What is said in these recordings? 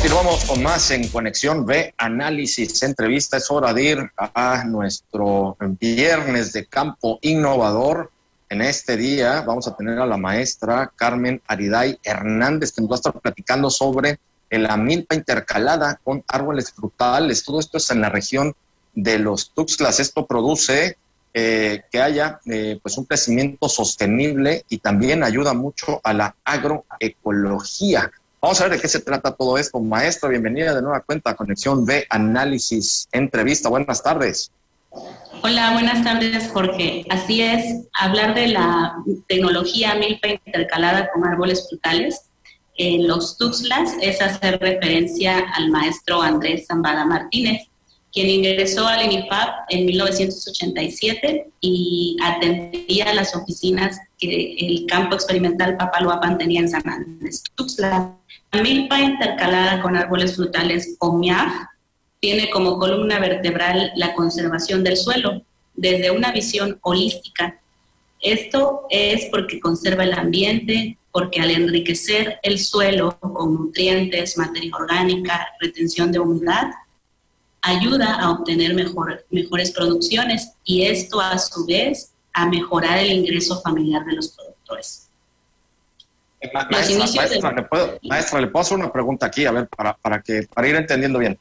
Continuamos con más en Conexión B, análisis, entrevista. Es hora de ir a nuestro viernes de campo innovador. En este día vamos a tener a la maestra Carmen Ariday Hernández, que nos va a estar platicando sobre la milpa intercalada con árboles frutales. Todo esto es en la región de los Tuxtlas. Esto produce eh, que haya eh, pues un crecimiento sostenible y también ayuda mucho a la agroecología. Vamos a ver de qué se trata todo esto. Maestra, bienvenida de nueva cuenta Conexión de Análisis Entrevista. Buenas tardes. Hola, buenas tardes, Jorge. Así es, hablar de la tecnología milpa intercalada con árboles frutales en los Tuxtlas es hacer referencia al maestro Andrés Zambada Martínez, quien ingresó al INIFAP en 1987 y atendía las oficinas que el campo experimental Papaloapan tenía en San Andrés Tuxtla. La milpa intercalada con árboles frutales o MIAF tiene como columna vertebral la conservación del suelo desde una visión holística. Esto es porque conserva el ambiente, porque al enriquecer el suelo con nutrientes, materia orgánica, retención de humedad, ayuda a obtener mejor, mejores producciones y esto a su vez a mejorar el ingreso familiar de los productores. Maestra, ¿le puedo, maestra, ¿le puedo hacer una pregunta aquí? A ver, para, para, que, para ir entendiendo bien.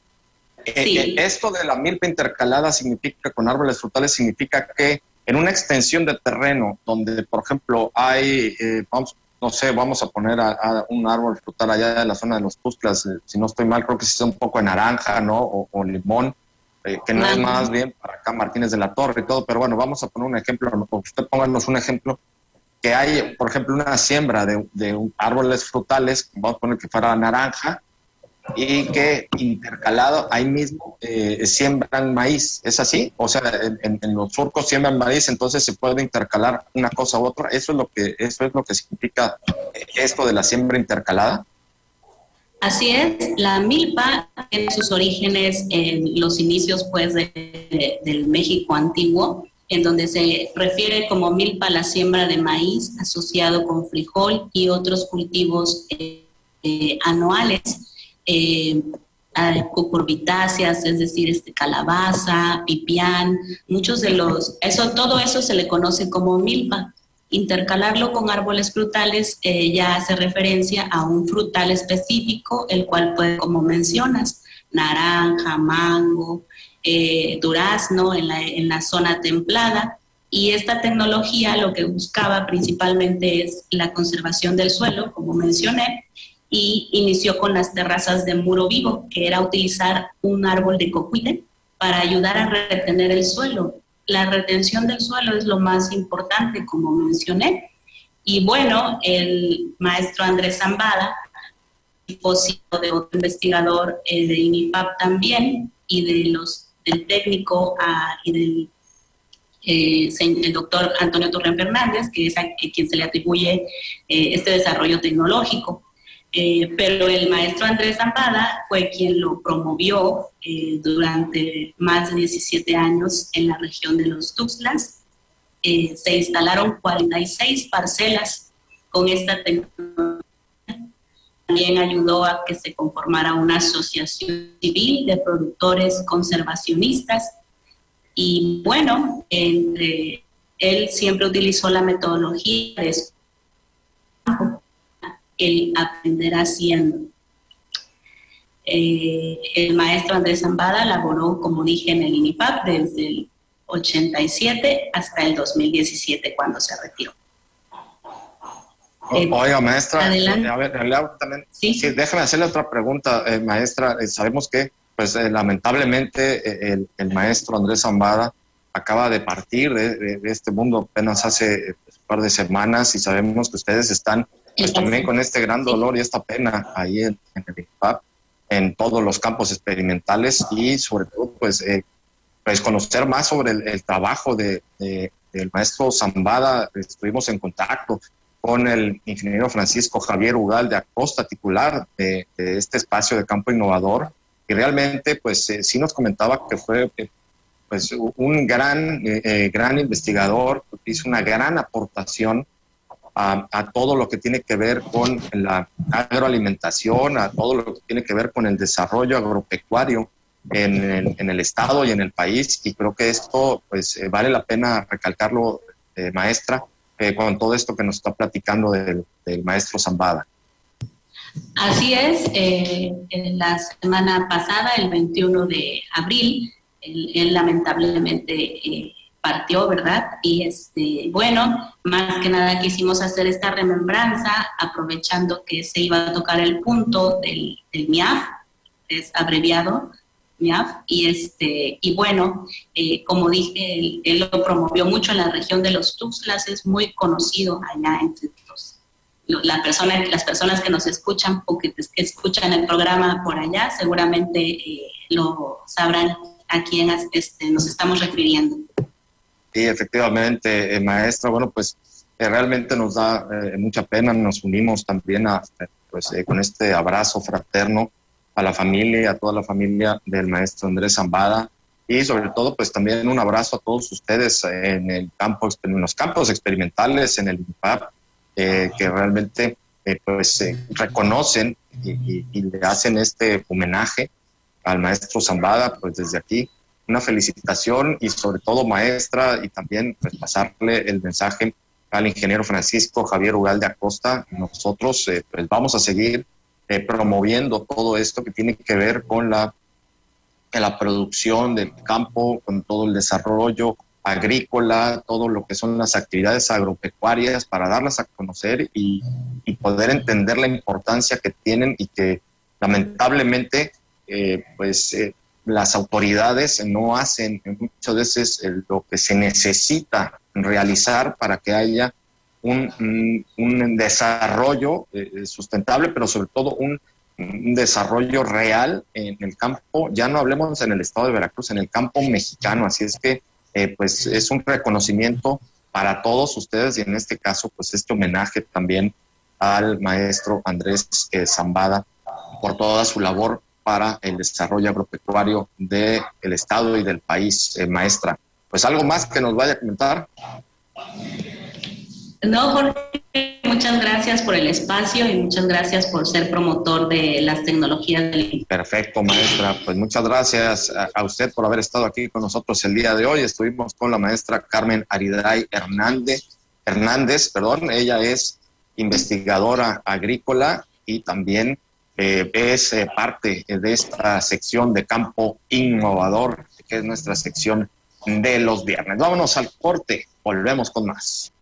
Eh, eh, esto de la milpa intercalada significa, con árboles frutales, significa que en una extensión de terreno donde, por ejemplo, hay, eh, vamos, no sé, vamos a poner a, un árbol frutal allá en la zona de los Tusclas, si no estoy mal, creo que es un poco de naranja, ¿no? O, limón, que no es más bien para acá Martínez de la Torre y todo, pero bueno, vamos a poner un ejemplo, usted pónganos un ejemplo que hay, por ejemplo, una siembra de, de árboles frutales, vamos a poner que fuera naranja, y que intercalado ahí mismo eh, siembran maíz. ¿Es así? O sea, en, los surcos siembran maíz, entonces se puede intercalar una cosa u otra. Eso es lo que, eso es lo que significa esto de la siembra intercalada. Así es, la milpa tiene sus orígenes en los inicios pues del México antiguo en donde se refiere como milpa la siembra de maíz asociado con frijol y otros cultivos eh, eh, anuales, eh, cucurbitáceas, es decir, este, calabaza, pipián, muchos de los, eso, todo eso se le conoce como milpa. Intercalarlo con árboles frutales eh, ya hace referencia a un frutal específico, el cual puede, como mencionas, naranja, mango, eh, durazno en la, en la zona templada. Y esta tecnología lo que buscaba principalmente es la conservación del suelo, como mencioné, y inició con las terrazas de muro vivo, que era utilizar un árbol de cocuite para ayudar a retener el suelo. La retención del suelo es lo más importante, como mencioné. Y bueno, el maestro Andrés Zambada, de otro investigador eh, de INIPAP también, y de los del técnico y del eh, el doctor Antonio Torren Fernández, que es a, quien se le atribuye eh, este desarrollo tecnológico. Eh, pero el maestro Andrés Zampada fue quien lo promovió durante más de 17 años en la región de los Tuxtlas. se instalaron 46 parcelas con esta tecnología también ayudó a que se conformara una asociación civil de productores conservacionistas. Y bueno, él siempre utilizó la metodología de el aprender haciendo. Eh, el maestro Andrés Zambada laboró, como dije, en el INIPAP desde el 87 hasta el 2017, cuando se retiró. Eh, oiga, maestra, eh, a ver, también, ¿Sí? déjame hacerle otra pregunta, eh, maestra. sabemos que, pues, lamentablemente, el, maestro Andrés Zambada acaba de partir de, este mundo apenas hace un par de semanas y sabemos que ustedes están pues, también con este gran dolor y esta pena ahí en, el IPAP, en todos los campos experimentales y sobre todo, pues, pues conocer más sobre el, trabajo de, del maestro Zambada. Estuvimos en contacto con el ingeniero Francisco Javier Ugal de Acosta, titular de, este espacio de campo innovador, y realmente pues eh, sí nos comentaba que fue eh, pues un gran, eh, gran investigador, hizo una gran aportación a, todo lo que tiene que ver con la agroalimentación, a todo lo que tiene que ver con el desarrollo agropecuario en, el Estado y en el país. Y creo que esto pues eh, vale la pena recalcarlo, eh, maestra, eh, con todo esto que nos está platicando del, maestro Zambada. Así es, en la semana pasada, el 21 de abril, él, lamentablemente partió, ¿verdad? Y este, bueno, más que nada quisimos hacer esta remembranza aprovechando que se iba a tocar el punto del, del MIAF, es abreviado, MIAF, y este, y bueno, eh, como dije, él, lo promovió mucho en la región de los Tuxtlas, es muy conocido allá entre los, la persona, las personas que nos escuchan o que, escuchan el programa por allá, seguramente eh, lo sabrán a quién este, nos estamos refiriendo. Sí, efectivamente, eh, maestra. Bueno, pues eh, realmente nos da eh, mucha pena. Nos unimos también a, pues, con este abrazo fraterno a la familia, a toda la familia del maestro Andrés Zambada y sobre todo, pues también un abrazo a todos ustedes en el campo, en los campos experimentales, en el INPAP, que realmente pues reconocen y, y, le hacen este homenaje al maestro Zambada, pues desde aquí una felicitación y sobre todo maestra y también pues, pasarle el mensaje al ingeniero Francisco Javier Ugalde Acosta. Nosotros eh, pues, vamos a seguir eh, promoviendo todo esto que tiene que ver con la, la producción del campo, con todo el desarrollo agrícola, todo lo que son las actividades agropecuarias para darlas a conocer y, y poder entender la importancia que tienen y que lamentablemente eh, pues las autoridades no hacen muchas veces lo que se necesita realizar para que haya un, desarrollo eh, sustentable, pero sobre todo un, desarrollo real en el campo, ya no hablemos en el estado de Veracruz, en el campo mexicano, así es que eh, pues es un reconocimiento para todos ustedes y en este caso pues este homenaje también al maestro Andrés eh, Zambada por toda su labor para el desarrollo agropecuario del Estado y del país, eh, maestra. Pues algo más que nos vaya a comentar. No, Jorge, muchas gracias por el espacio y muchas gracias por ser promotor de las tecnologías del Perfecto, maestra. Pues muchas gracias a, usted por haber estado aquí con nosotros el día de hoy. Estuvimos con la maestra Carmen Ariday Hernández. Hernández, perdón, ella es investigadora agrícola y también eh, es eh, parte de esta sección de campo innovador, que es nuestra sección de los viernes. Vámonos al corte, volvemos con más.